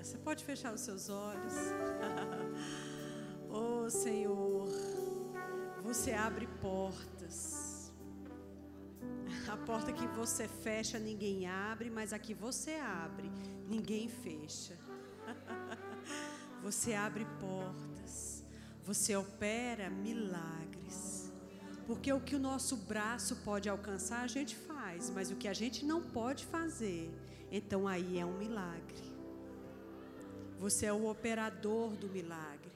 Aleluia. Você pode fechar os seus olhos. oh, Senhor, você abre portas. A porta que você fecha, ninguém abre, mas a que você abre, ninguém fecha. Você abre portas. Você opera milagres. Porque o que o nosso braço pode alcançar, a gente faz, mas o que a gente não pode fazer, então aí é um milagre. Você é o operador do milagre.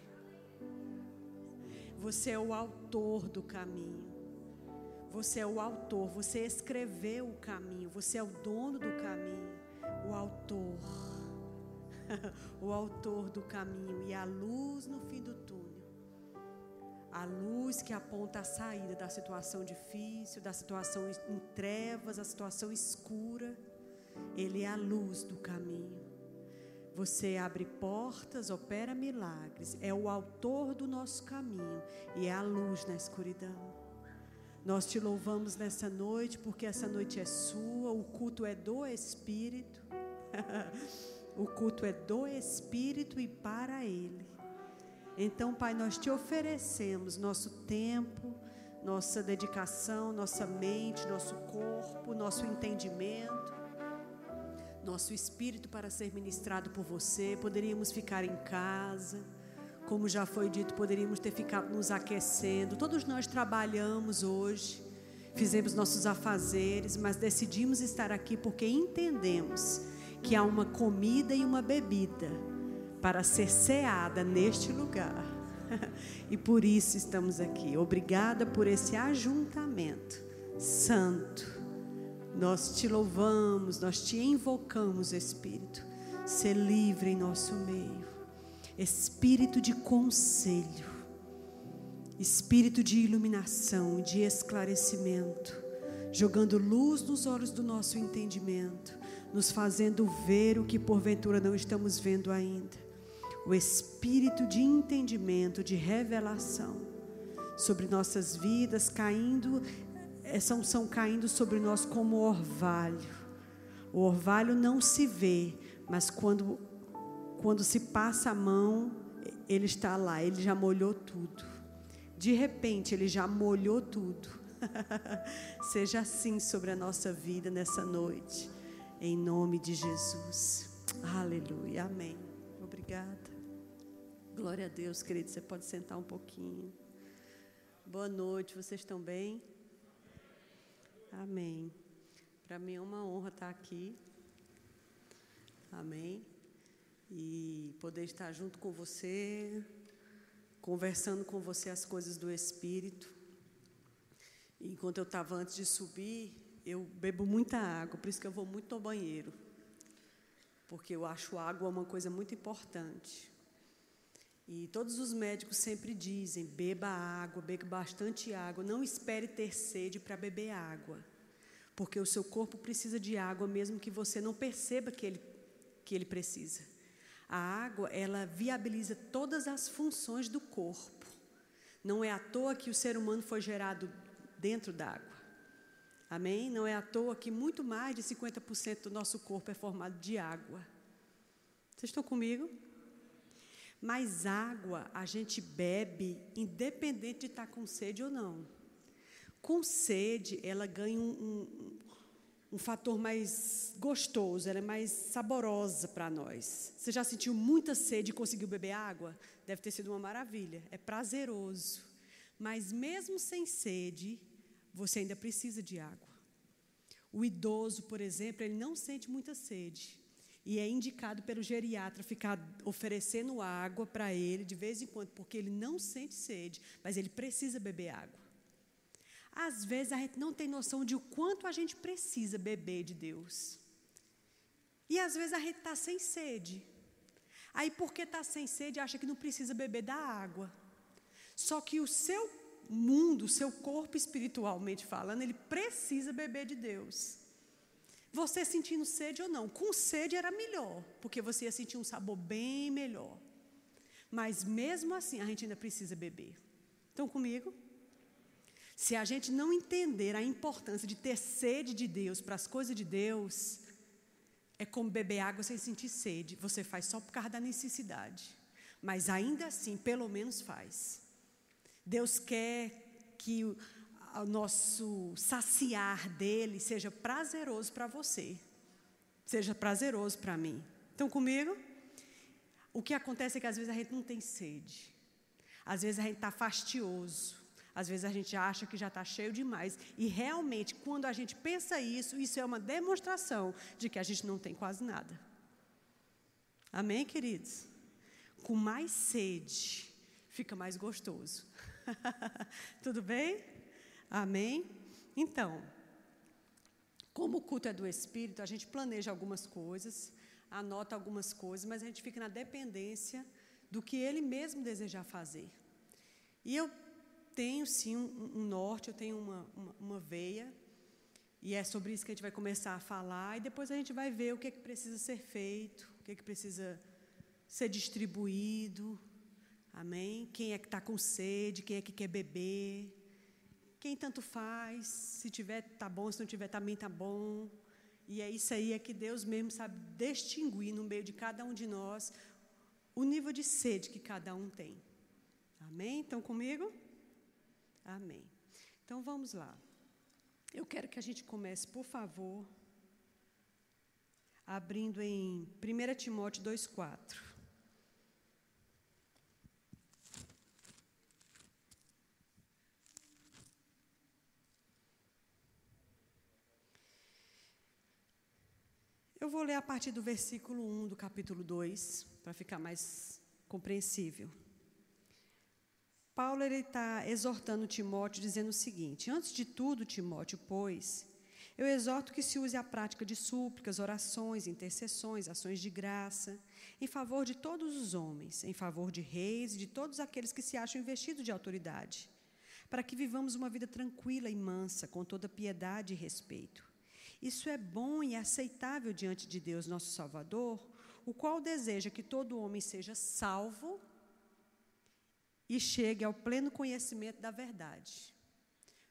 Você é o autor do caminho. Você é o autor, você escreveu o caminho, você é o dono do caminho, o autor. o autor do caminho e a luz no fim do túnel. A luz que aponta a saída da situação difícil, da situação em trevas, a situação escura. Ele é a luz do caminho. Você abre portas, opera milagres, é o autor do nosso caminho e é a luz na escuridão. Nós te louvamos nessa noite porque essa noite é sua, o culto é do Espírito. o culto é do Espírito e para Ele. Então, Pai, nós te oferecemos nosso tempo, nossa dedicação, nossa mente, nosso corpo, nosso entendimento nosso espírito para ser ministrado por você. Poderíamos ficar em casa, como já foi dito, poderíamos ter ficado nos aquecendo. Todos nós trabalhamos hoje, fizemos nossos afazeres, mas decidimos estar aqui porque entendemos que há uma comida e uma bebida para ser ceada neste lugar. e por isso estamos aqui. Obrigada por esse ajuntamento santo nós te louvamos, nós te invocamos, Espírito. Ser livre em nosso meio. Espírito de conselho. Espírito de iluminação, de esclarecimento, jogando luz nos olhos do nosso entendimento, nos fazendo ver o que porventura não estamos vendo ainda. O espírito de entendimento, de revelação sobre nossas vidas, caindo essa unção caindo sobre nós como orvalho. O orvalho não se vê, mas quando, quando se passa a mão, ele está lá, ele já molhou tudo. De repente, ele já molhou tudo. Seja assim sobre a nossa vida nessa noite, em nome de Jesus. Aleluia, amém. Obrigada. Glória a Deus, querido. Você pode sentar um pouquinho. Boa noite, vocês estão bem? Amém. Para mim é uma honra estar aqui. Amém. E poder estar junto com você, conversando com você as coisas do Espírito. Enquanto eu estava antes de subir, eu bebo muita água, por isso que eu vou muito ao banheiro. Porque eu acho água uma coisa muito importante. E todos os médicos sempre dizem: beba água, beba bastante água, não espere ter sede para beber água, porque o seu corpo precisa de água mesmo que você não perceba que ele, que ele precisa. A água, ela viabiliza todas as funções do corpo. Não é à toa que o ser humano foi gerado dentro d'água. Amém? Não é à toa que muito mais de 50% do nosso corpo é formado de água. Vocês estão comigo? Mas água a gente bebe independente de estar com sede ou não. Com sede, ela ganha um, um, um fator mais gostoso, ela é mais saborosa para nós. Você já sentiu muita sede e conseguiu beber água? Deve ter sido uma maravilha. É prazeroso. Mas mesmo sem sede, você ainda precisa de água. O idoso, por exemplo, ele não sente muita sede. E é indicado pelo geriatra ficar oferecendo água para ele de vez em quando, porque ele não sente sede, mas ele precisa beber água. Às vezes a gente não tem noção de o quanto a gente precisa beber de Deus. E às vezes a gente está sem sede. Aí, porque está sem sede, acha que não precisa beber da água. Só que o seu mundo, o seu corpo espiritualmente falando, ele precisa beber de Deus. Você sentindo sede ou não, com sede era melhor, porque você ia sentir um sabor bem melhor. Mas mesmo assim, a gente ainda precisa beber. Estão comigo? Se a gente não entender a importância de ter sede de Deus para as coisas de Deus, É como beber água sem sentir sede. Você faz só por causa da necessidade. Mas ainda assim, pelo menos faz. Deus quer que o, nosso saciar dele seja prazeroso para você. Seja prazeroso para mim. Estão comigo? O que acontece é que às vezes a gente não tem sede. Às vezes a gente está fastioso. Às vezes a gente acha que já está cheio demais. E realmente, quando a gente pensa isso, isso é uma demonstração de que a gente não tem quase nada. Amém, queridos? Com mais sede, fica mais gostoso. Tudo bem? Amém? Então, como o culto é do Espírito, a gente planeja algumas coisas, anota algumas coisas, mas a gente fica na dependência do que Ele mesmo desejar fazer. E eu tenho sim um, um norte, eu tenho uma, uma, uma, veia, e é sobre isso que a gente vai começar a falar, e depois a gente vai ver o que, é que precisa ser feito, o que, é que precisa ser distribuído, amém? Quem é que está com sede, quem é que quer beber, quem tanto faz, se tiver, tá bom, se não tiver, também tá bom. E é isso aí é que Deus mesmo sabe distinguir no meio de cada um de nós o nível de sede que cada um tem. Amém? Estão comigo? Amém. Então vamos lá. Eu quero que a gente comece, por favor, abrindo em 1 Timóteo 2,4. Eu vou ler a partir do versículo 1 do capítulo 2, para ficar mais compreensível. Paulo está exortando Timóteo, dizendo o seguinte: Antes de tudo, Timóteo, pois, eu exorto que se use a prática de súplicas, orações, intercessões, ações de graça, em favor de todos os homens, em favor de reis e de todos aqueles que se acham investidos de autoridade, para que vivamos uma vida tranquila e mansa, com toda piedade e respeito. Isso é bom e aceitável diante de Deus, nosso Salvador, o qual deseja que todo homem seja salvo e chegue ao pleno conhecimento da verdade.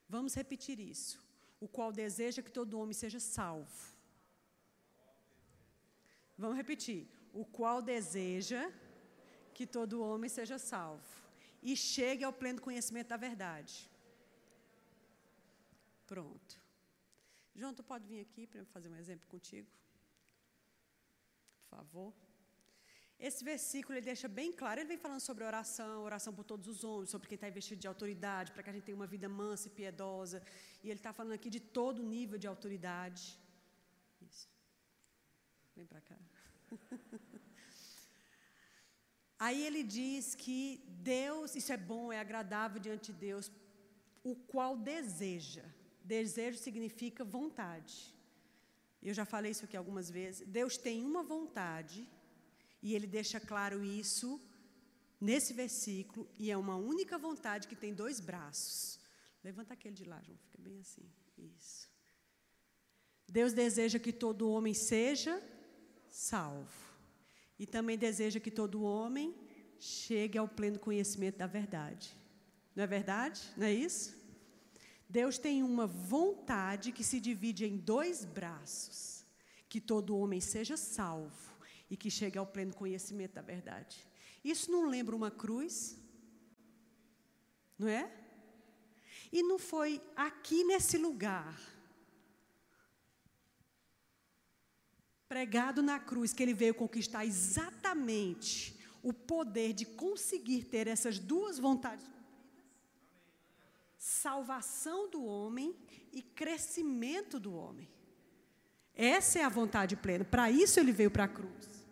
Vamos repetir isso. O qual deseja que todo homem seja salvo. Vamos repetir. O qual deseja que todo homem seja salvo e chegue ao pleno conhecimento da verdade. Pronto. João, tu pode vir aqui para fazer um exemplo contigo? Por favor. Esse versículo ele deixa bem claro, ele vem falando sobre oração, oração por todos os homens, sobre quem está investido de autoridade, para que a gente tenha uma vida mansa e piedosa. E ele está falando aqui de todo nível de autoridade. Isso. Vem para cá. Aí ele diz que Deus, isso é bom, é agradável diante de Deus, o qual deseja. Desejo significa vontade. Eu já falei isso aqui algumas vezes. Deus tem uma vontade e ele deixa claro isso nesse versículo, e é uma única vontade que tem dois braços. Levanta aquele de lá, João, fica bem assim. Isso. Deus deseja que todo homem seja salvo. E também deseja que todo homem chegue ao pleno conhecimento da verdade. Não é verdade? Não é isso? Deus tem uma vontade que se divide em dois braços: que todo homem seja salvo e que chegue ao pleno conhecimento da verdade. Isso não lembra uma cruz? Não é? E não foi aqui nesse lugar, pregado na cruz, que ele veio conquistar exatamente o poder de conseguir ter essas duas vontades salvação do homem e crescimento do homem. Essa é a vontade plena. Para isso ele veio para a cruz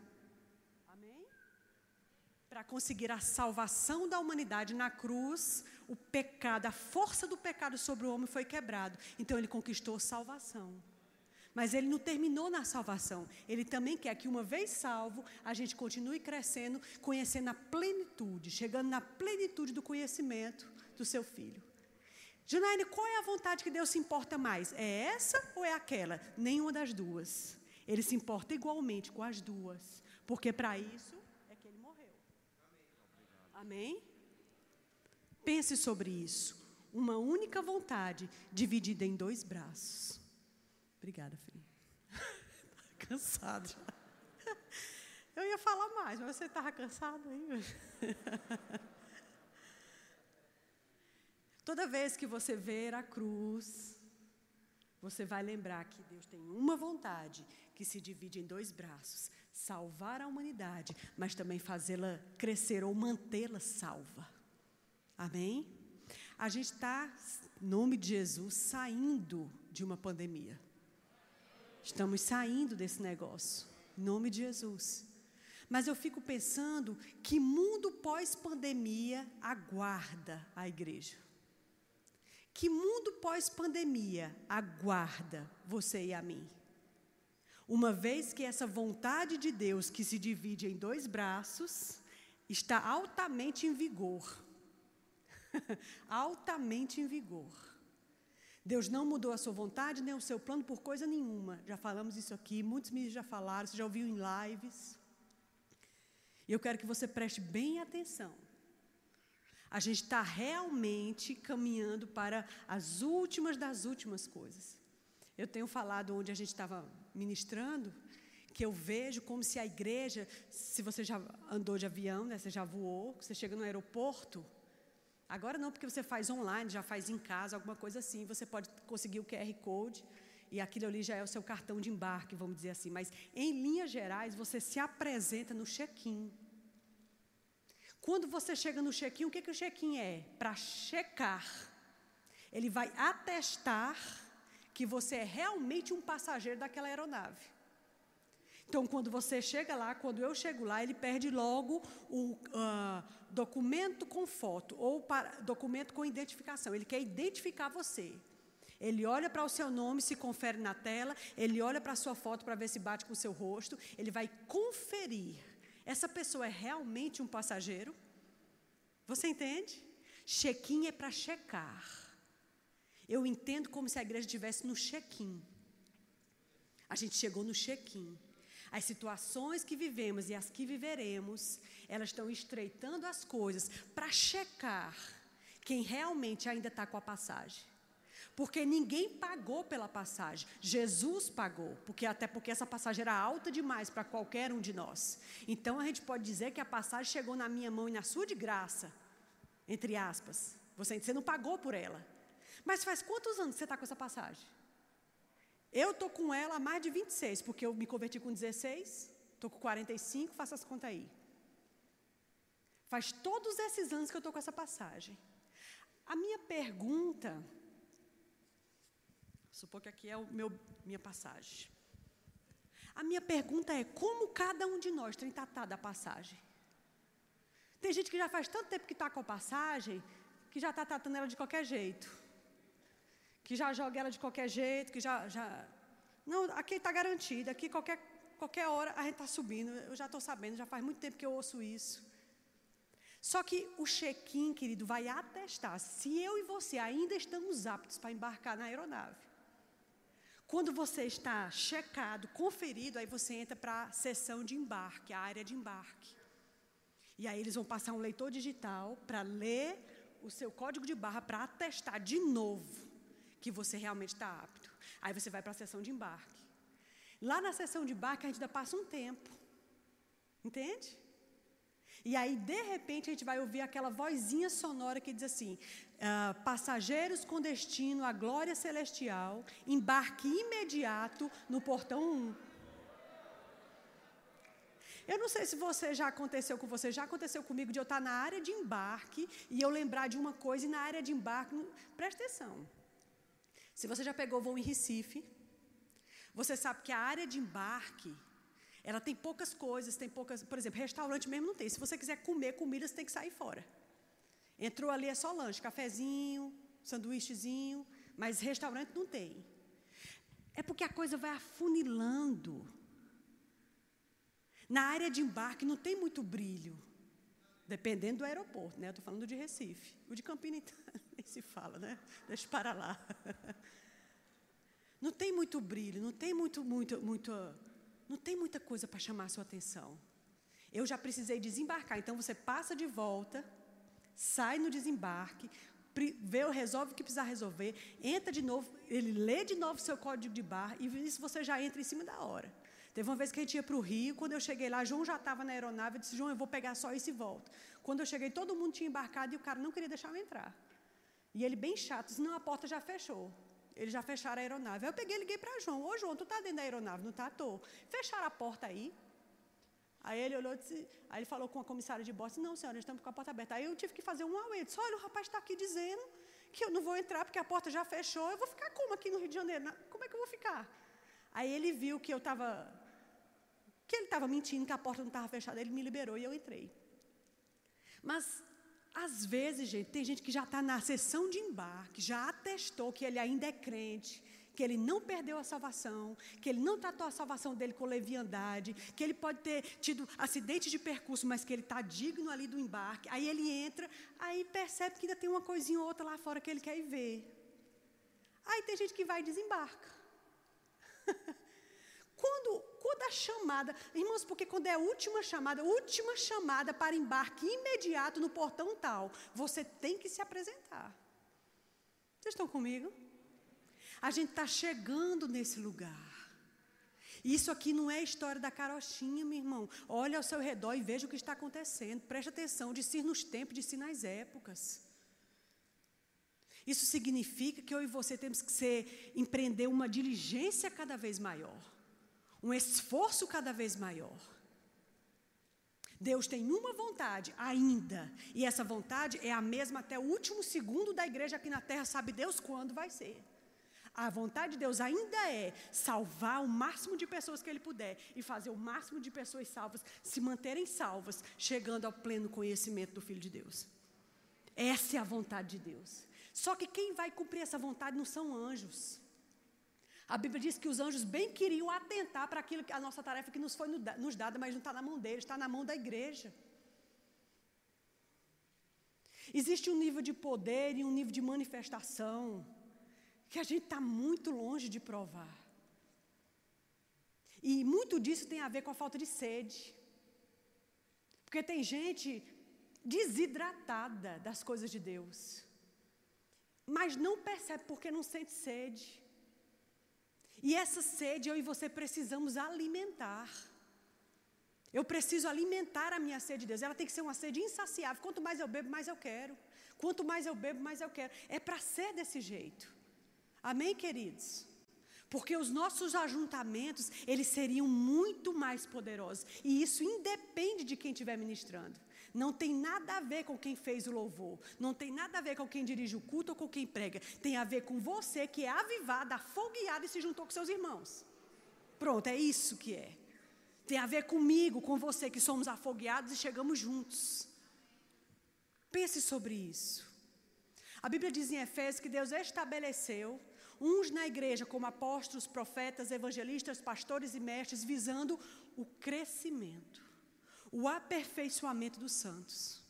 para conseguir a salvação da humanidade na cruz, o pecado, a força do pecado sobre o homem foi quebrado. Então ele conquistou salvação. Mas ele não terminou na salvação. Ele também quer que, uma vez salvo, a gente continue crescendo, conhecendo a plenitude, chegando na plenitude do conhecimento do seu filho. Janaíne, qual é a vontade que Deus se importa mais? É essa ou é aquela? Nenhuma das duas. Ele se importa igualmente com as duas. Porque para isso Amém? Pense sobre isso. Uma única vontade dividida em dois braços. Obrigada, filho. cansado já. Eu ia falar mais, mas você estava cansado aí. Toda vez que você ver a cruz, você vai lembrar que Deus tem uma vontade que se divide em dois braços: salvar a humanidade, mas também fazê-la crescer ou mantê-la salva. Amém? A gente está, em nome de Jesus, saindo de uma pandemia. Estamos saindo desse negócio, em nome de Jesus. Mas eu fico pensando que mundo pós-pandemia aguarda a igreja. Que mundo pós-pandemia aguarda você e a mim? Uma vez que essa vontade de Deus, que se divide em dois braços, está altamente em vigor. altamente em vigor. Deus não mudou a sua vontade nem o seu plano por coisa nenhuma. Já falamos isso aqui, muitos me já falaram, você já ouviu em lives. E eu quero que você preste bem atenção a gente está realmente caminhando para as últimas das últimas coisas. Eu tenho falado onde a gente estava ministrando, que eu vejo como se a igreja, se você já andou de avião, né, você já voou, você chega no aeroporto, agora não porque você faz online, já faz em casa, alguma coisa assim, você pode conseguir o QR Code e aquilo ali já é o seu cartão de embarque, vamos dizer assim, mas em linhas gerais você se apresenta no check-in. Quando você chega no check-in, o que, que o check-in é? Para checar. Ele vai atestar que você é realmente um passageiro daquela aeronave. Então, quando você chega lá, quando eu chego lá, ele perde logo o uh, documento com foto ou para, documento com identificação. Ele quer identificar você. Ele olha para o seu nome, se confere na tela, ele olha para a sua foto para ver se bate com o seu rosto, ele vai conferir essa pessoa é realmente um passageiro? Você entende? Check-in é para checar. Eu entendo como se a igreja estivesse no check-in. A gente chegou no check-in. As situações que vivemos e as que viveremos, elas estão estreitando as coisas para checar quem realmente ainda está com a passagem. Porque ninguém pagou pela passagem. Jesus pagou, porque até porque essa passagem era alta demais para qualquer um de nós. Então a gente pode dizer que a passagem chegou na minha mão e na sua de graça, entre aspas. Você, você não pagou por ela. Mas faz quantos anos você está com essa passagem? Eu estou com ela há mais de 26, porque eu me converti com 16, estou com 45, faça as contas aí. Faz todos esses anos que eu estou com essa passagem. A minha pergunta Supor que aqui é o meu, minha passagem. A minha pergunta é: como cada um de nós tem tratado a passagem? Tem gente que já faz tanto tempo que está com a passagem, que já está tratando ela de qualquer jeito. Que já joga ela de qualquer jeito, que já. já... Não, aqui está garantido, aqui qualquer, qualquer hora a gente está subindo. Eu já estou sabendo, já faz muito tempo que eu ouço isso. Só que o check-in, querido, vai atestar se eu e você ainda estamos aptos para embarcar na aeronave. Quando você está checado, conferido, aí você entra para a sessão de embarque, a área de embarque. E aí eles vão passar um leitor digital para ler o seu código de barra para atestar de novo que você realmente está apto. Aí você vai para a sessão de embarque. Lá na sessão de embarque a gente ainda passa um tempo. Entende? E aí, de repente, a gente vai ouvir aquela vozinha sonora que diz assim: uh, passageiros com destino à glória celestial, embarque imediato no portão 1. Eu não sei se você já aconteceu com você, já aconteceu comigo de eu estar na área de embarque e eu lembrar de uma coisa e na área de embarque, presta atenção. Se você já pegou voo em Recife, você sabe que a área de embarque ela tem poucas coisas, tem poucas. Por exemplo, restaurante mesmo não tem. Se você quiser comer comida, você tem que sair fora. Entrou ali é só lanche, cafezinho, sanduíchezinho, mas restaurante não tem. É porque a coisa vai afunilando. Na área de embarque não tem muito brilho. Dependendo do aeroporto, né? Eu estou falando de Recife. O de Campinas então, nem se fala, né? Deixa para lá. Não tem muito brilho, não tem muito, muito, muito não tem muita coisa para chamar a sua atenção. Eu já precisei desembarcar, então você passa de volta, sai no desembarque, vê, resolve o que precisar resolver, entra de novo, ele lê de novo seu código de barra e isso você já entra em cima da hora. Teve uma vez que a gente ia para o Rio, quando eu cheguei lá, João já estava na aeronave, eu disse, João, eu vou pegar só isso e volto. Quando eu cheguei, todo mundo tinha embarcado e o cara não queria deixar eu entrar. E ele bem chato, disse, não, a porta já fechou. Eles já fecharam a aeronave. Aí eu peguei e liguei para João, ô João, tu está dentro da aeronave? Não está? Estou. Fecharam a porta aí. Aí ele olhou, disse, aí ele falou com a comissária de bordo, não senhora, estamos com a porta aberta. Aí eu tive que fazer um auê, disse, olha, o rapaz está aqui dizendo que eu não vou entrar porque a porta já fechou, eu vou ficar como aqui no Rio de Janeiro? Como é que eu vou ficar? Aí ele viu que eu estava que ele estava mentindo, que a porta não estava fechada, ele me liberou e eu entrei. Mas, às vezes, gente, tem gente que já está na sessão de embarque, já atestou que ele ainda é crente, que ele não perdeu a salvação, que ele não tratou a salvação dele com leviandade, que ele pode ter tido acidente de percurso, mas que ele está digno ali do embarque. Aí ele entra, aí percebe que ainda tem uma coisinha ou outra lá fora que ele quer ir ver. Aí tem gente que vai e desembarca. quando quando a chamada, irmãos, porque quando é a última chamada, última chamada para embarque imediato no portão tal, você tem que se apresentar. Vocês estão comigo? A gente está chegando nesse lugar. Isso aqui não é história da carochinha, meu irmão. Olha ao seu redor e veja o que está acontecendo. Preste atenção, discir nos tempos, discir nas épocas. Isso significa que eu e você temos que ser, empreender uma diligência cada vez maior um esforço cada vez maior. Deus tem uma vontade ainda, e essa vontade é a mesma até o último segundo da igreja aqui na terra, sabe Deus quando vai ser. A vontade de Deus ainda é salvar o máximo de pessoas que Ele puder e fazer o máximo de pessoas salvas se manterem salvas, chegando ao pleno conhecimento do Filho de Deus. Essa é a vontade de Deus. Só que quem vai cumprir essa vontade não são anjos. A Bíblia diz que os anjos bem queriam atentar para aquilo que a nossa tarefa que nos foi nos dada, mas não está na mão deles, está na mão da igreja. Existe um nível de poder e um nível de manifestação que a gente está muito longe de provar. E muito disso tem a ver com a falta de sede. Porque tem gente desidratada das coisas de Deus, mas não percebe porque não sente sede. E essa sede eu e você precisamos alimentar. Eu preciso alimentar a minha sede de Deus. Ela tem que ser uma sede insaciável. Quanto mais eu bebo, mais eu quero. Quanto mais eu bebo, mais eu quero. É para ser desse jeito. Amém, queridos? Porque os nossos ajuntamentos, eles seriam muito mais poderosos. E isso independe de quem estiver ministrando. Não tem nada a ver com quem fez o louvor. Não tem nada a ver com quem dirige o culto ou com quem prega. Tem a ver com você que é avivada, afogueada e se juntou com seus irmãos. Pronto, é isso que é. Tem a ver comigo, com você que somos afogueados e chegamos juntos. Pense sobre isso. A Bíblia diz em Efésios que Deus estabeleceu uns na igreja como apóstolos, profetas, evangelistas, pastores e mestres, visando o crescimento o aperfeiçoamento dos santos.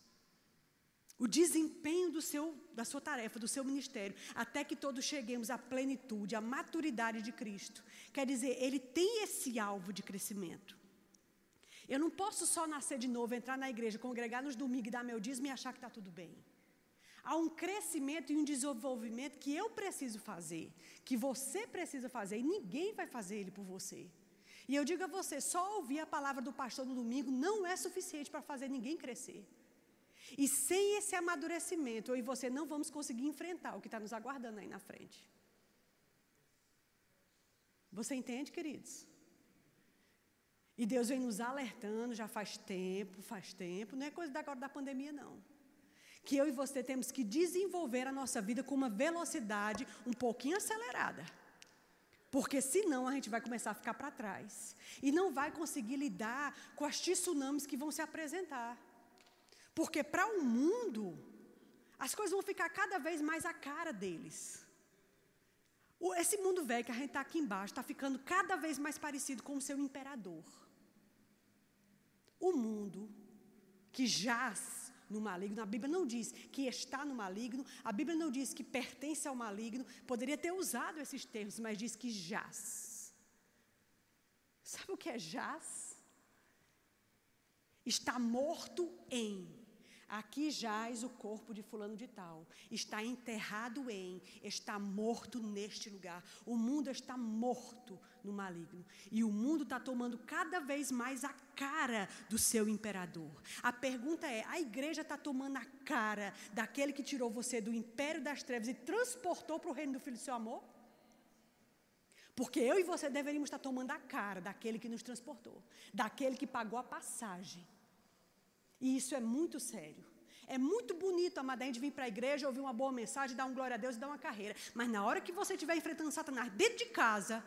O desempenho do seu, da sua tarefa, do seu ministério, até que todos cheguemos à plenitude, à maturidade de Cristo. Quer dizer, ele tem esse alvo de crescimento. Eu não posso só nascer de novo, entrar na igreja, congregar nos domingos dar meu dízimo e achar que está tudo bem. Há um crescimento e um desenvolvimento que eu preciso fazer, que você precisa fazer, e ninguém vai fazer ele por você. E eu digo a você: só ouvir a palavra do pastor no domingo não é suficiente para fazer ninguém crescer. E sem esse amadurecimento, eu e você não vamos conseguir enfrentar o que está nos aguardando aí na frente. Você entende, queridos? E Deus vem nos alertando já faz tempo, faz tempo, não é coisa da agora da pandemia, não. Que eu e você temos que desenvolver a nossa vida com uma velocidade um pouquinho acelerada. Porque senão a gente vai começar a ficar para trás. E não vai conseguir lidar com as tsunamis que vão se apresentar. Porque para o mundo, as coisas vão ficar cada vez mais a cara deles. Esse mundo velho que a gente está aqui embaixo está ficando cada vez mais parecido com o seu imperador. O mundo que jaz no maligno. A Bíblia não diz que está no maligno, a Bíblia não diz que pertence ao maligno. Poderia ter usado esses termos, mas diz que jaz. Sabe o que é jaz? Está morto em. Aqui jaz o corpo de fulano de tal. Está enterrado em, está morto neste lugar. O mundo está morto no maligno. E o mundo está tomando cada vez mais a cara do seu imperador. A pergunta é: a igreja está tomando a cara daquele que tirou você do império das trevas e transportou para o reino do Filho do seu amor? Porque eu e você deveríamos estar tomando a cara daquele que nos transportou, daquele que pagou a passagem. E isso é muito sério. É muito bonito, amada, a gente vir para a igreja, ouvir uma boa mensagem, dar um glória a Deus e dar uma carreira. Mas na hora que você estiver enfrentando Satanás dentro de casa,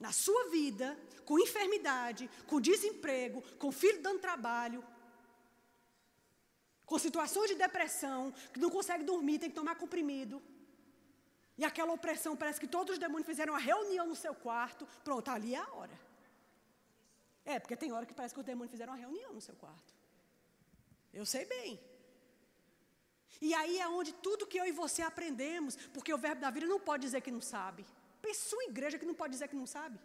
na sua vida, com enfermidade, com desemprego, com filho dando trabalho, com situações de depressão, que não consegue dormir, tem que tomar comprimido. E aquela opressão, parece que todos os demônios fizeram uma reunião no seu quarto. Pronto, ali é a hora. É, porque tem hora que parece que os demônios fizeram uma reunião no seu quarto. Eu sei bem. E aí é onde tudo que eu e você aprendemos, porque o verbo da vida não pode dizer que não sabe. Pessoa igreja que não pode dizer que não sabe.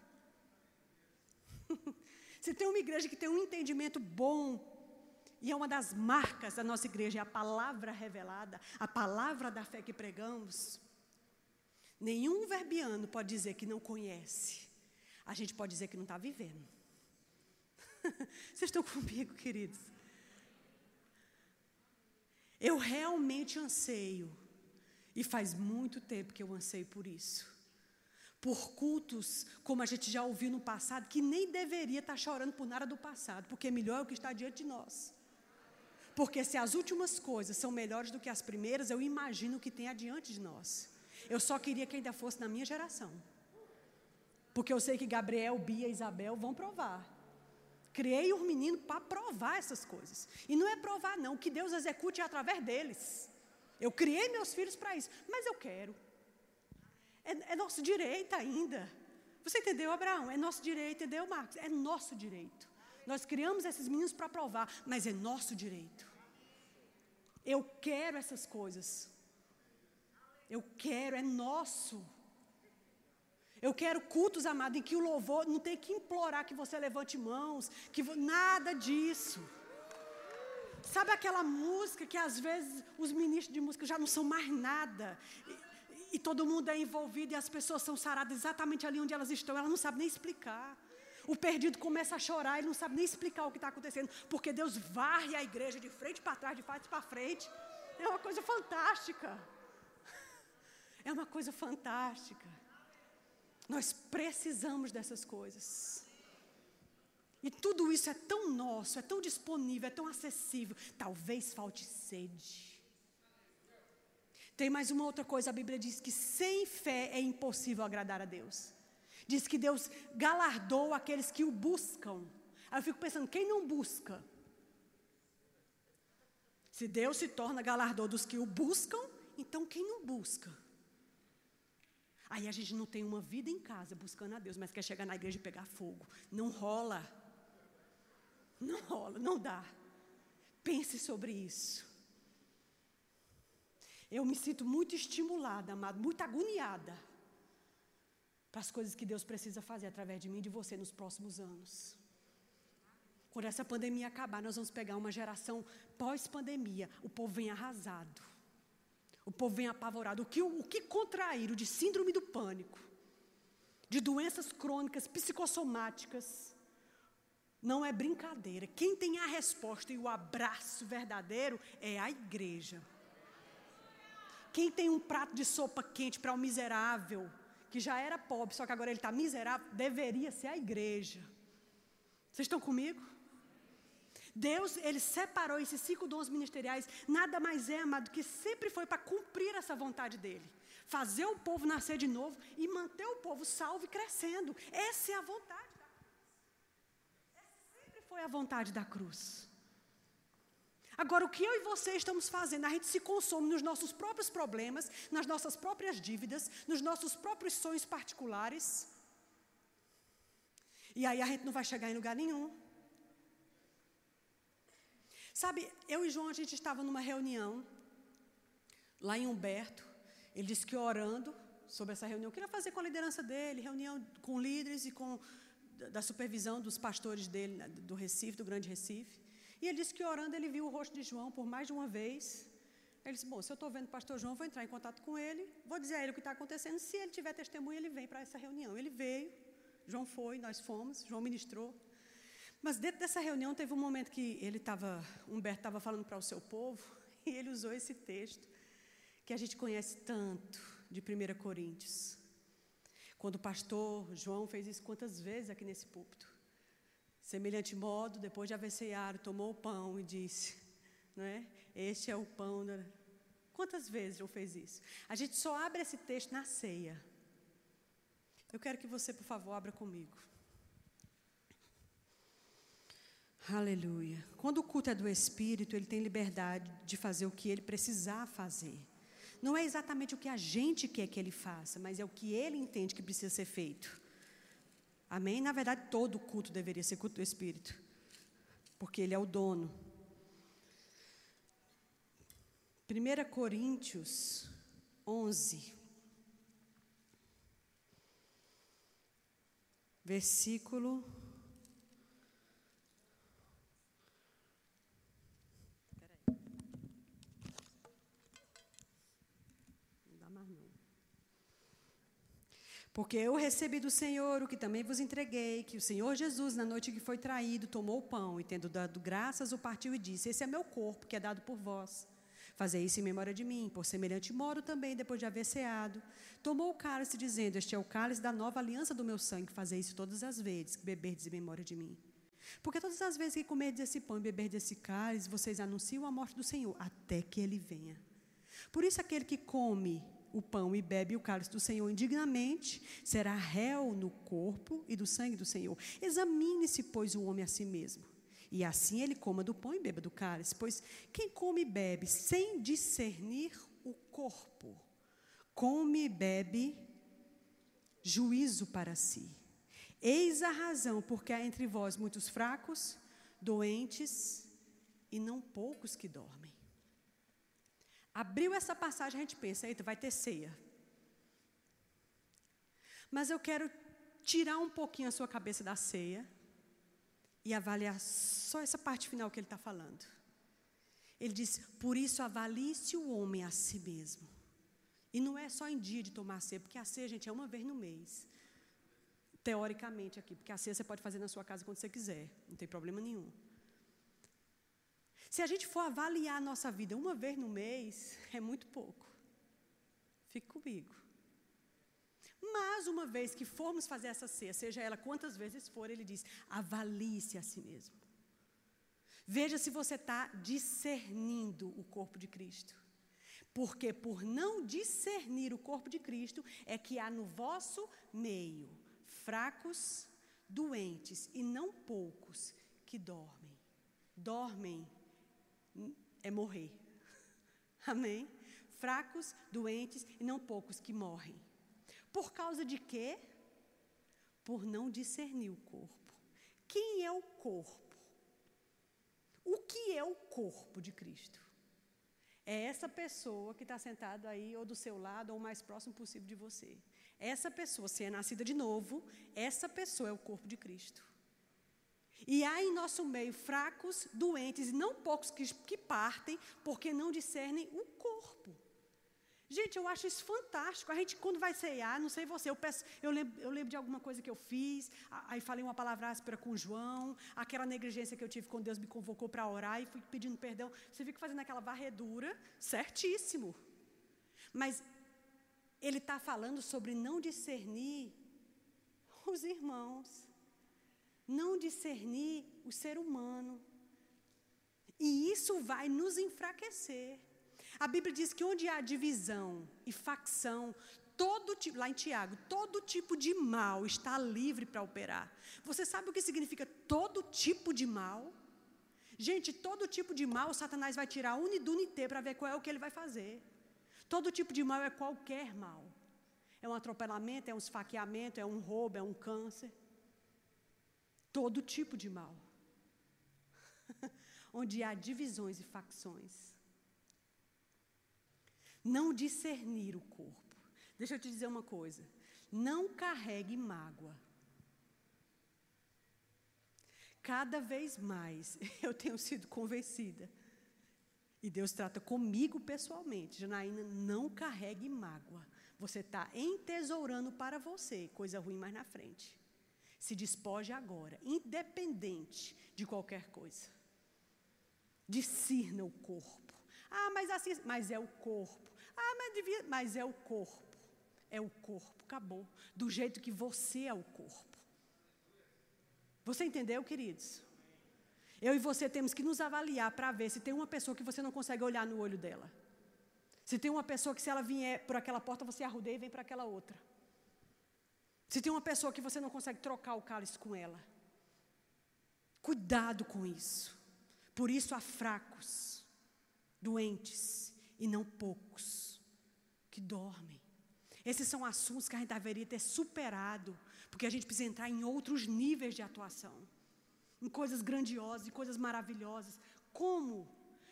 Se tem uma igreja que tem um entendimento bom, e é uma das marcas da nossa igreja, é a palavra revelada, a palavra da fé que pregamos. Nenhum verbiano pode dizer que não conhece. A gente pode dizer que não está vivendo. Vocês estão comigo, queridos? Eu realmente anseio, e faz muito tempo que eu anseio por isso. Por cultos, como a gente já ouviu no passado, que nem deveria estar chorando por nada do passado, porque melhor é o que está diante de nós. Porque se as últimas coisas são melhores do que as primeiras, eu imagino o que tem adiante de nós. Eu só queria que ainda fosse na minha geração. Porque eu sei que Gabriel, Bia Isabel vão provar. Criei um menino para provar essas coisas. E não é provar, não. Que Deus execute é através deles. Eu criei meus filhos para isso. Mas eu quero. É, é nosso direito ainda. Você entendeu, Abraão? É nosso direito, entendeu, Marcos? É nosso direito. Nós criamos esses meninos para provar, mas é nosso direito. Eu quero essas coisas. Eu quero, é nosso. Eu quero cultos, amado, em que o louvor não tem que implorar que você levante mãos, que nada disso. Sabe aquela música que às vezes os ministros de música já não são mais nada. E, e todo mundo é envolvido e as pessoas são saradas exatamente ali onde elas estão, elas não sabem nem explicar. O perdido começa a chorar, ele não sabe nem explicar o que está acontecendo, porque Deus varre a igreja de frente para trás, de frente para frente. É uma coisa fantástica. É uma coisa fantástica. Nós precisamos dessas coisas. E tudo isso é tão nosso, é tão disponível, é tão acessível. Talvez falte sede. Tem mais uma outra coisa, a Bíblia diz que sem fé é impossível agradar a Deus. Diz que Deus galardoa aqueles que o buscam. Aí eu fico pensando, quem não busca? Se Deus se torna galardão dos que o buscam, então quem não busca? Aí a gente não tem uma vida em casa buscando a Deus, mas quer chegar na igreja e pegar fogo. Não rola. Não rola, não dá. Pense sobre isso. Eu me sinto muito estimulada, amado, muito agoniada para as coisas que Deus precisa fazer através de mim e de você nos próximos anos. Quando essa pandemia acabar, nós vamos pegar uma geração pós-pandemia. O povo vem arrasado. O povo vem apavorado. O que, o que contraíram de síndrome do pânico, de doenças crônicas, psicossomáticas, não é brincadeira. Quem tem a resposta e o abraço verdadeiro é a igreja. Quem tem um prato de sopa quente para o um miserável, que já era pobre, só que agora ele está miserável, deveria ser a igreja. Vocês estão comigo? Deus, Ele separou esses cinco dons ministeriais, nada mais é, amado, que sempre foi para cumprir essa vontade dEle. Fazer o povo nascer de novo e manter o povo salvo e crescendo. Essa é a vontade da cruz. Essa sempre foi a vontade da cruz. Agora, o que eu e você estamos fazendo? A gente se consome nos nossos próprios problemas, nas nossas próprias dívidas, nos nossos próprios sonhos particulares. E aí a gente não vai chegar em lugar nenhum. Sabe, eu e João, a gente estava numa reunião, lá em Humberto. Ele disse que orando sobre essa reunião, queria fazer com a liderança dele, reunião com líderes e com da supervisão dos pastores dele, né, do Recife, do Grande Recife. E ele disse que orando ele viu o rosto de João por mais de uma vez. Ele disse: Bom, se eu estou vendo o pastor João, vou entrar em contato com ele, vou dizer a ele o que está acontecendo. Se ele tiver testemunho, ele vem para essa reunião. Ele veio, João foi, nós fomos, João ministrou. Mas dentro dessa reunião teve um momento que ele estava, Humberto estava falando para o seu povo, e ele usou esse texto, que a gente conhece tanto, de 1 Coríntios. Quando o pastor João fez isso quantas vezes aqui nesse púlpito. Semelhante modo, depois de haver ceado, tomou o pão e disse, não é? Este é o pão. Da... Quantas vezes João fez isso? A gente só abre esse texto na ceia. Eu quero que você, por favor, abra comigo. Aleluia. Quando o culto é do Espírito, ele tem liberdade de fazer o que ele precisar fazer. Não é exatamente o que a gente quer que ele faça, mas é o que ele entende que precisa ser feito. Amém? Na verdade, todo culto deveria ser culto do Espírito, porque ele é o dono. 1 Coríntios 11, versículo Porque eu recebi do Senhor o que também vos entreguei, que o Senhor Jesus, na noite que foi traído, tomou o pão e, tendo dado graças, o partiu e disse: Esse é meu corpo, que é dado por vós. Fazei isso em memória de mim. Por semelhante modo também, depois de haver ceado, tomou o cálice, dizendo: Este é o cálice da nova aliança do meu sangue. Fazei isso todas as vezes que beberdes em memória de mim. Porque todas as vezes que comerdes esse pão e beberdes esse cálice, vocês anunciam a morte do Senhor, até que ele venha. Por isso, aquele que come o pão e bebe o cálice do Senhor indignamente, será réu no corpo e do sangue do Senhor. Examine-se, pois, o homem a si mesmo. E assim ele coma do pão e beba do cálice, pois quem come e bebe sem discernir o corpo, come e bebe juízo para si. Eis a razão porque há entre vós muitos fracos, doentes e não poucos que dormem. Abriu essa passagem, a gente pensa, eita, vai ter ceia. Mas eu quero tirar um pouquinho a sua cabeça da ceia e avaliar só essa parte final que ele está falando. Ele diz: Por isso avalie-se o homem a si mesmo. E não é só em dia de tomar ceia, porque a ceia, gente, é uma vez no mês. Teoricamente aqui, porque a ceia você pode fazer na sua casa quando você quiser, não tem problema nenhum. Se a gente for avaliar a nossa vida uma vez no mês, é muito pouco. Fique comigo. Mas uma vez que formos fazer essa ceia, seja ela quantas vezes for, ele diz: avalie-se a si mesmo. Veja se você está discernindo o corpo de Cristo. Porque por não discernir o corpo de Cristo, é que há no vosso meio fracos, doentes e não poucos que dormem. Dormem é morrer. Amém? Fracos, doentes e não poucos que morrem. Por causa de quê? Por não discernir o corpo. Quem é o corpo? O que é o corpo de Cristo? É essa pessoa que está sentada aí, ou do seu lado, ou o mais próximo possível de você. Essa pessoa, se é nascida de novo, essa pessoa é o corpo de Cristo. E há em nosso meio fracos, doentes, e não poucos que, que partem porque não discernem o corpo. Gente, eu acho isso fantástico. A gente, quando vai ceiar, não sei você, eu peço, eu lembro, eu lembro de alguma coisa que eu fiz, aí falei uma palavra áspera com o João, aquela negligência que eu tive quando Deus me convocou para orar e fui pedindo perdão. Você fica fazendo aquela varredura, certíssimo. Mas ele está falando sobre não discernir os irmãos não discernir o ser humano. E isso vai nos enfraquecer. A Bíblia diz que onde há divisão e facção, todo tipo, lá em Tiago, todo tipo de mal está livre para operar. Você sabe o que significa todo tipo de mal? Gente, todo tipo de mal, Satanás vai tirar um do unité para ver qual é o que ele vai fazer. Todo tipo de mal é qualquer mal. É um atropelamento, é um esfaqueamento, é um roubo, é um câncer todo tipo de mal, onde há divisões e facções. Não discernir o corpo. Deixa eu te dizer uma coisa: não carregue mágoa. cada vez mais eu tenho sido convencida. E Deus trata comigo pessoalmente. Janaína, não carregue mágoa. Você está entesourando para você coisa ruim mais na frente. Se despoje agora, independente de qualquer coisa. Discirna o corpo. Ah, mas assim, mas é o corpo. Ah, mas, devia, mas é o corpo. É o corpo, acabou. Do jeito que você é o corpo. Você entendeu, queridos? Eu e você temos que nos avaliar para ver se tem uma pessoa que você não consegue olhar no olho dela. Se tem uma pessoa que, se ela vier por aquela porta, você arrudeia e vem para aquela outra. Se tem uma pessoa que você não consegue trocar o cálice com ela. Cuidado com isso. Por isso há fracos, doentes e não poucos que dormem. Esses são assuntos que a gente deveria ter superado, porque a gente precisa entrar em outros níveis de atuação, em coisas grandiosas, em coisas maravilhosas. Como?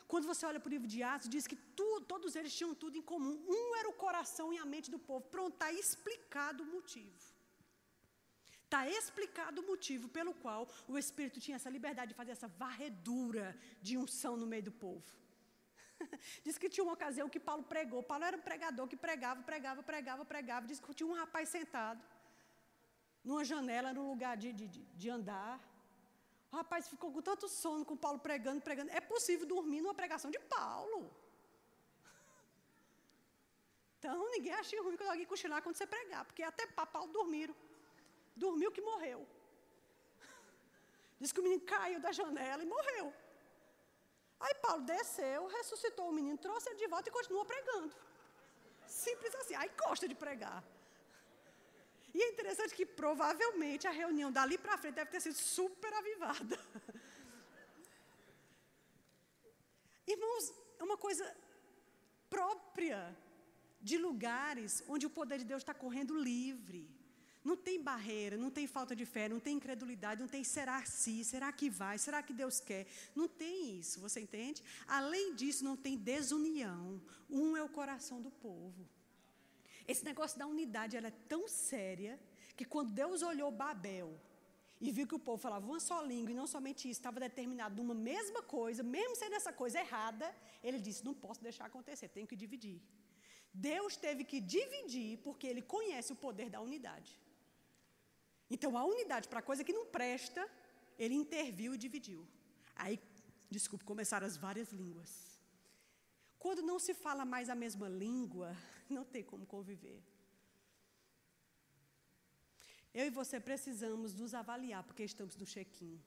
Quando você olha para o livro de Atos, diz que tu, todos eles tinham tudo em comum. Um era o coração e a mente do povo. Pronto, está explicado o motivo. Está explicado o motivo pelo qual o Espírito tinha essa liberdade de fazer essa varredura de unção no meio do povo. Diz que tinha uma ocasião que Paulo pregou. Paulo era um pregador que pregava, pregava, pregava, pregava. Diz que tinha um rapaz sentado numa janela, num lugar de, de, de andar. O rapaz ficou com tanto sono com Paulo pregando, pregando. É possível dormir numa pregação de Paulo. Então ninguém acha ruim quando alguém cochilar quando você pregar, porque até Paulo dormiram. Dormiu que morreu. Diz que o menino caiu da janela e morreu. Aí Paulo desceu, ressuscitou o menino, trouxe ele de volta e continuou pregando. Simples assim. Aí gosta de pregar. E é interessante que provavelmente a reunião dali para frente deve ter sido super avivada. Irmãos, é uma coisa própria de lugares onde o poder de Deus está correndo livre. Não tem barreira, não tem falta de fé, não tem incredulidade, não tem será se, será que vai, será que Deus quer. Não tem isso, você entende? Além disso, não tem desunião. Um é o coração do povo. Esse negócio da unidade ela é tão séria que quando Deus olhou Babel e viu que o povo falava uma só língua e não somente isso, estava determinado numa mesma coisa, mesmo sendo essa coisa errada, ele disse: não posso deixar acontecer, tenho que dividir. Deus teve que dividir porque ele conhece o poder da unidade. Então, a unidade para coisa que não presta, ele interviu e dividiu. Aí, desculpe, começaram as várias línguas. Quando não se fala mais a mesma língua, não tem como conviver. Eu e você precisamos nos avaliar, porque estamos no check-in.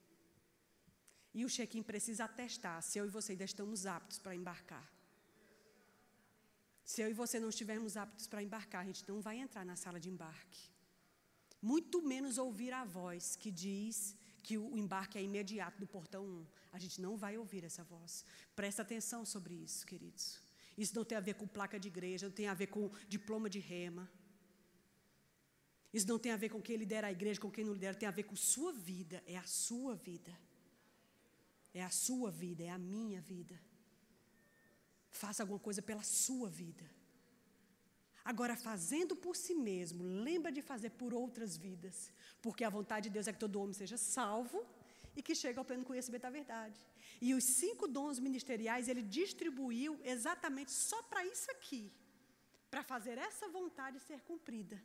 E o check-in precisa atestar se eu e você ainda estamos aptos para embarcar. Se eu e você não estivermos aptos para embarcar, a gente não vai entrar na sala de embarque. Muito menos ouvir a voz que diz que o embarque é imediato do portão 1. A gente não vai ouvir essa voz. Presta atenção sobre isso, queridos. Isso não tem a ver com placa de igreja, não tem a ver com diploma de rema. Isso não tem a ver com quem lidera a igreja, com quem não lidera, tem a ver com sua vida. É a sua vida. É a sua vida, é a minha vida. Faça alguma coisa pela sua vida. Agora, fazendo por si mesmo, lembra de fazer por outras vidas. Porque a vontade de Deus é que todo homem seja salvo e que chegue ao pleno conhecimento da verdade. E os cinco dons ministeriais ele distribuiu exatamente só para isso aqui, para fazer essa vontade ser cumprida.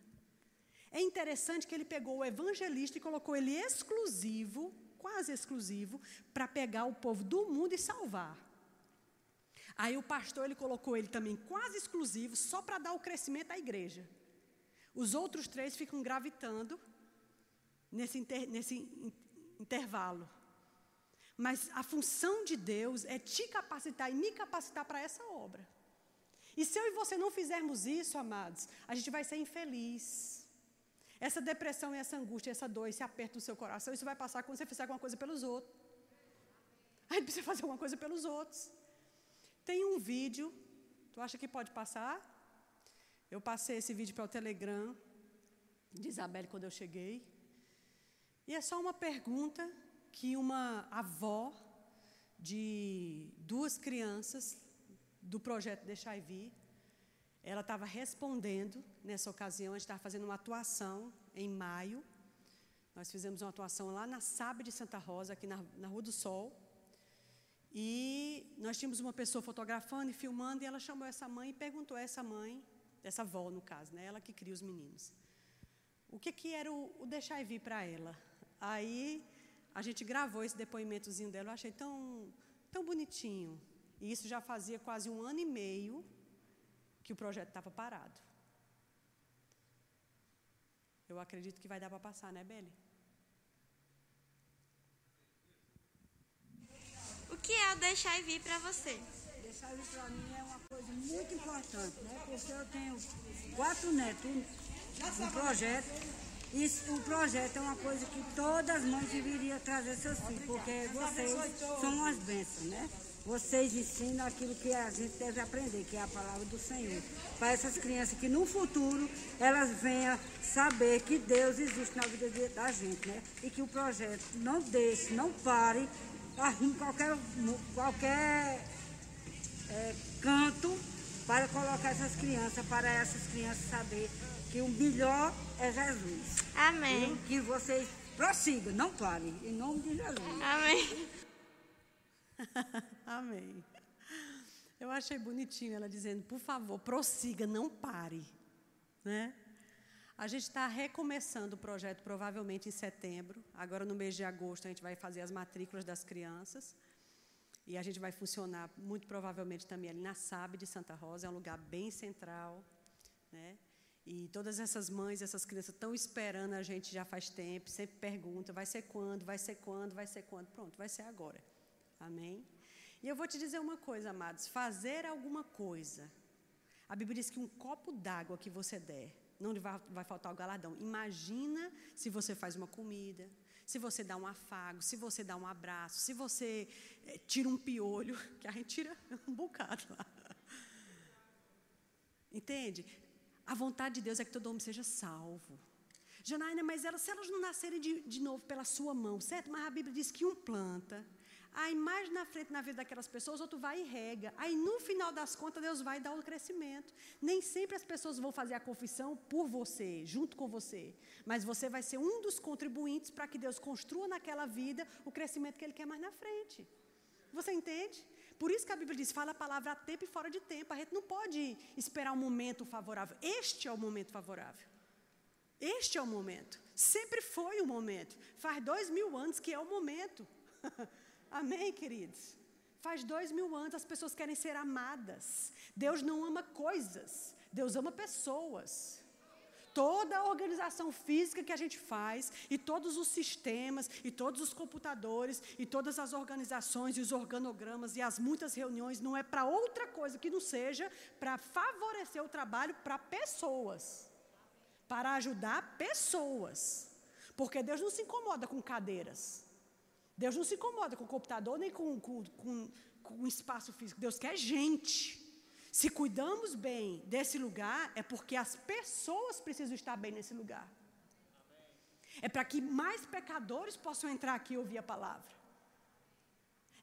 É interessante que ele pegou o evangelista e colocou ele exclusivo, quase exclusivo, para pegar o povo do mundo e salvar. Aí o pastor ele colocou ele também quase exclusivo, só para dar o crescimento à igreja. Os outros três ficam gravitando nesse, inter, nesse intervalo. Mas a função de Deus é te capacitar e me capacitar para essa obra. E se eu e você não fizermos isso, amados, a gente vai ser infeliz. Essa depressão e essa angústia, essa dor, esse aperto no seu coração, isso vai passar quando você fizer alguma coisa pelos outros. A gente precisa fazer alguma coisa pelos outros. Tem um vídeo, tu acha que pode passar? Eu passei esse vídeo para o Telegram de Isabelle quando eu cheguei. E é só uma pergunta que uma avó de duas crianças do projeto Deixar e Vir, ela estava respondendo nessa ocasião, a gente estava fazendo uma atuação em maio. Nós fizemos uma atuação lá na SAB de Santa Rosa, aqui na, na Rua do Sol. E nós tínhamos uma pessoa fotografando e filmando, e ela chamou essa mãe e perguntou a essa mãe, essa avó no caso, né, ela que cria os meninos, o que, que era o, o deixar vir para ela. Aí a gente gravou esse depoimentozinho dela, eu achei tão, tão bonitinho. E isso já fazia quase um ano e meio que o projeto estava parado. Eu acredito que vai dar para passar, né, Beli? O que é o deixar e vir para você? Deixar e vir para mim é uma coisa muito importante, né? Porque eu tenho quatro netos no projeto isso, o projeto é uma coisa que todas as mães deveriam trazer seus filhos, porque vocês são umas bênçãos, né? Vocês ensinam aquilo que a gente deve aprender, que é a palavra do Senhor. Para essas crianças que no futuro elas venham saber que Deus existe na vida da gente, né? E que o projeto não deixe, não pare, arrume qualquer, qualquer é, canto para colocar essas crianças, para essas crianças saber que o melhor é Jesus. Amém. E que vocês prossigam, não parem, em nome de Jesus. Amém. Amém. Eu achei bonitinho ela dizendo, por favor, prossiga, não pare. Né? A gente está recomeçando o projeto provavelmente em setembro. Agora, no mês de agosto, a gente vai fazer as matrículas das crianças. E a gente vai funcionar muito provavelmente também ali na SAB de Santa Rosa, é um lugar bem central. Né? E todas essas mães, essas crianças estão esperando a gente já faz tempo, sempre perguntam: vai ser quando, vai ser quando, vai ser quando? Pronto, vai ser agora. Amém? E eu vou te dizer uma coisa, amados: fazer alguma coisa. A Bíblia diz que um copo d'água que você der, não lhe vai, vai faltar o galardão. Imagina se você faz uma comida, se você dá um afago, se você dá um abraço, se você é, tira um piolho, que a gente tira um bocado lá. Entende? A vontade de Deus é que todo homem seja salvo. Janaína, mas elas, se elas não nascerem de, de novo pela sua mão, certo? Mas a Bíblia diz que um planta, aí mais na frente na vida daquelas pessoas, outro vai e rega. Aí no final das contas, Deus vai dar o crescimento. Nem sempre as pessoas vão fazer a confissão por você, junto com você. Mas você vai ser um dos contribuintes para que Deus construa naquela vida o crescimento que Ele quer mais na frente. Você entende? Por isso que a Bíblia diz: fala a palavra a tempo e fora de tempo. A gente não pode esperar um momento favorável. Este é o momento favorável. Este é o momento. Sempre foi o momento. Faz dois mil anos que é o momento. Amém, queridos? Faz dois mil anos as pessoas querem ser amadas. Deus não ama coisas, Deus ama pessoas toda a organização física que a gente faz, e todos os sistemas, e todos os computadores, e todas as organizações, e os organogramas, e as muitas reuniões, não é para outra coisa que não seja para favorecer o trabalho para pessoas, para ajudar pessoas. Porque Deus não se incomoda com cadeiras. Deus não se incomoda com computador nem com, com, com, com espaço físico. Deus quer gente. Se cuidamos bem desse lugar, é porque as pessoas precisam estar bem nesse lugar. É para que mais pecadores possam entrar aqui e ouvir a palavra.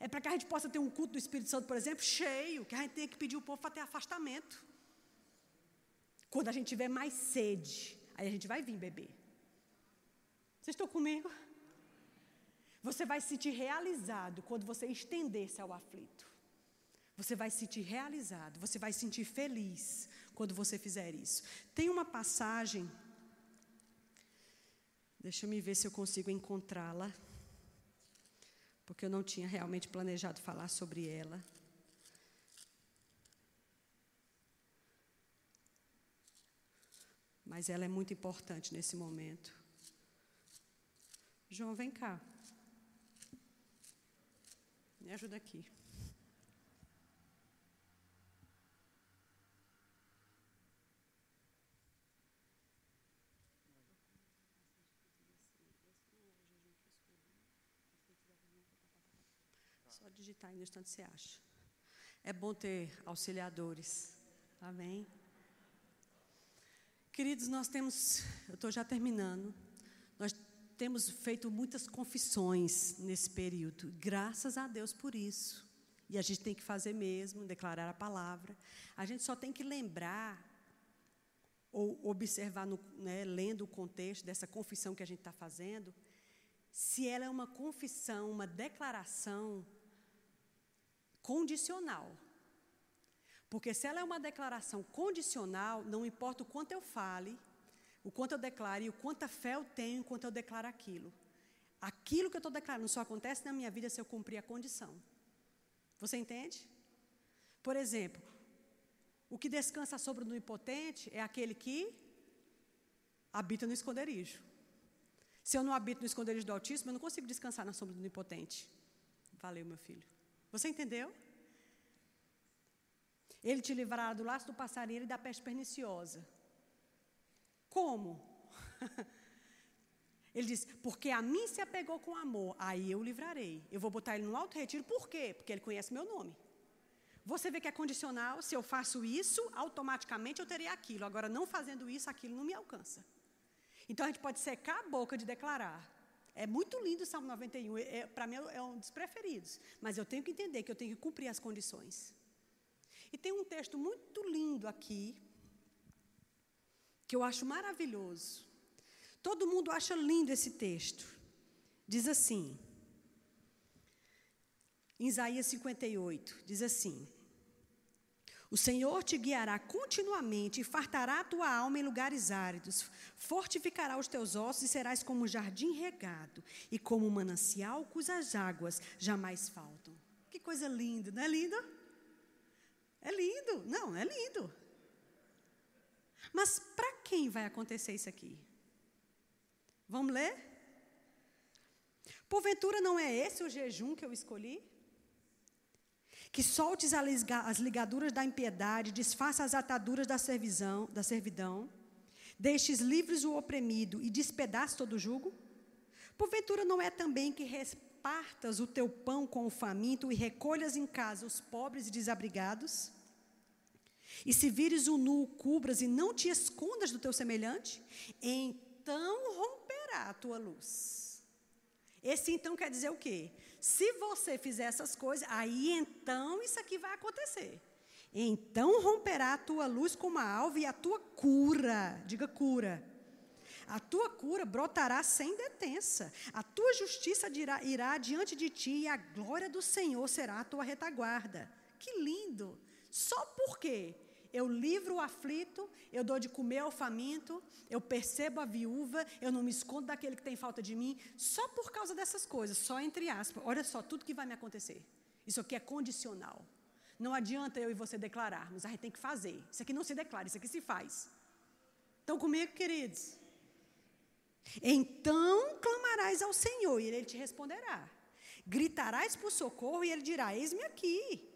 É para que a gente possa ter um culto do Espírito Santo, por exemplo, cheio, que a gente tenha que pedir o povo para ter afastamento. Quando a gente tiver mais sede, aí a gente vai vir beber. Vocês estão comigo? Você vai se sentir realizado quando você estender-se ao aflito. Você vai se sentir realizado, você vai se sentir feliz quando você fizer isso. Tem uma passagem, deixa eu ver se eu consigo encontrá-la, porque eu não tinha realmente planejado falar sobre ela. Mas ela é muito importante nesse momento. João, vem cá. Me ajuda aqui. digitar aí no instante você acha. É bom ter auxiliadores. Amém? Queridos, nós temos, eu estou já terminando, temos feito muitas confissões nesse período, graças a Deus por isso. E a gente tem que fazer mesmo, declarar a palavra. A gente só tem que lembrar, ou observar, no, né, lendo o contexto dessa confissão que a gente está fazendo, se ela é uma confissão, uma declaração condicional. Porque se ela é uma declaração condicional, não importa o quanto eu fale, o quanto eu declare e o quanta fé eu tenho enquanto eu declaro aquilo. Aquilo que eu estou declarando só acontece na minha vida se eu cumprir a condição. Você entende? Por exemplo, o que descansa sobre o impotente é aquele que habita no esconderijo. Se eu não habito no esconderijo do Altíssimo, eu não consigo descansar na sombra do impotente. Valeu, meu filho. Você entendeu? Ele te livrará do laço do passarinho e da peste perniciosa. Como? Ele diz: Porque a mim se apegou com amor, aí eu livrarei. Eu vou botar ele no alto retiro, por quê? Porque ele conhece meu nome. Você vê que é condicional, se eu faço isso, automaticamente eu terei aquilo. Agora, não fazendo isso, aquilo não me alcança. Então a gente pode secar a boca de declarar. É muito lindo o Salmo 91, é, para mim é um dos preferidos. Mas eu tenho que entender que eu tenho que cumprir as condições. E tem um texto muito lindo aqui, que eu acho maravilhoso. Todo mundo acha lindo esse texto. Diz assim, em Isaías 58, diz assim: o Senhor te guiará continuamente e fartará a tua alma em lugares áridos, fortificará os teus ossos e serás como um jardim regado e como um manancial cujas águas jamais faltam. Que coisa linda, não é lindo? É lindo, não, é lindo. Mas para quem vai acontecer isso aqui? Vamos ler? Porventura não é esse o jejum que eu escolhi? que soltes as ligaduras da impiedade, desfaça as ataduras da servidão, da servidão, deixes livres o oprimido e despedace todo o jugo? Porventura não é também que repartas o teu pão com o faminto e recolhas em casa os pobres e desabrigados? E se vires o nu, cubras e não te escondas do teu semelhante, então romperá a tua luz. Esse então quer dizer o quê? Se você fizer essas coisas, aí então isso aqui vai acontecer. Então romperá a tua luz como a alva e a tua cura, diga cura. A tua cura brotará sem detença. A tua justiça irá, irá diante de ti e a glória do Senhor será a tua retaguarda. Que lindo! Só porque eu livro o aflito, eu dou de comer ao faminto, eu percebo a viúva, eu não me escondo daquele que tem falta de mim, só por causa dessas coisas, só entre aspas. Olha só, tudo que vai me acontecer. Isso aqui é condicional. Não adianta eu e você declararmos, a gente tem que fazer. Isso aqui não se declara, isso aqui se faz. Estão comigo, queridos? Então clamarás ao Senhor e Ele te responderá. Gritarás por socorro e Ele dirá: Eis-me aqui.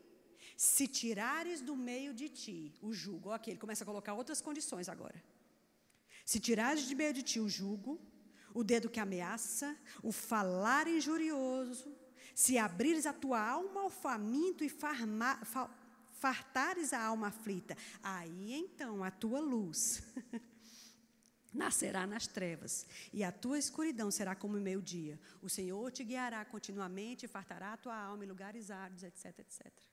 Se tirares do meio de ti o jugo, ok, ele começa a colocar outras condições agora. Se tirares de meio de ti o jugo, o dedo que ameaça, o falar injurioso, se abrires a tua alma ao faminto e farma, fa, fartares a alma aflita, aí então a tua luz nascerá nas trevas, e a tua escuridão será como o meio-dia. O Senhor te guiará continuamente e fartará a tua alma em lugares áridos, etc, etc.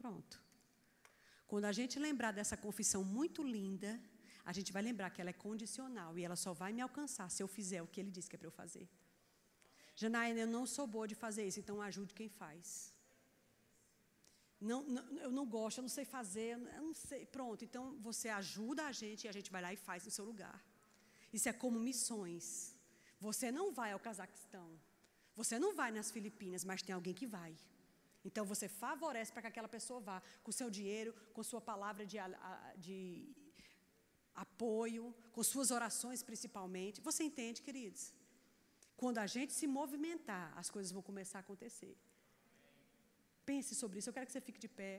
Pronto. Quando a gente lembrar dessa confissão muito linda, a gente vai lembrar que ela é condicional e ela só vai me alcançar se eu fizer o que ele disse que é para eu fazer. Janaína, eu não sou boa de fazer isso, então ajude quem faz. Não, não, eu não gosto, eu não sei fazer, eu não sei. Pronto, então você ajuda a gente e a gente vai lá e faz no seu lugar. Isso é como missões. Você não vai ao Cazaquistão, você não vai nas Filipinas, mas tem alguém que vai. Então você favorece para que aquela pessoa vá com seu dinheiro, com sua palavra de, de apoio, com suas orações principalmente. Você entende, queridos? Quando a gente se movimentar, as coisas vão começar a acontecer. Pense sobre isso. Eu quero que você fique de pé.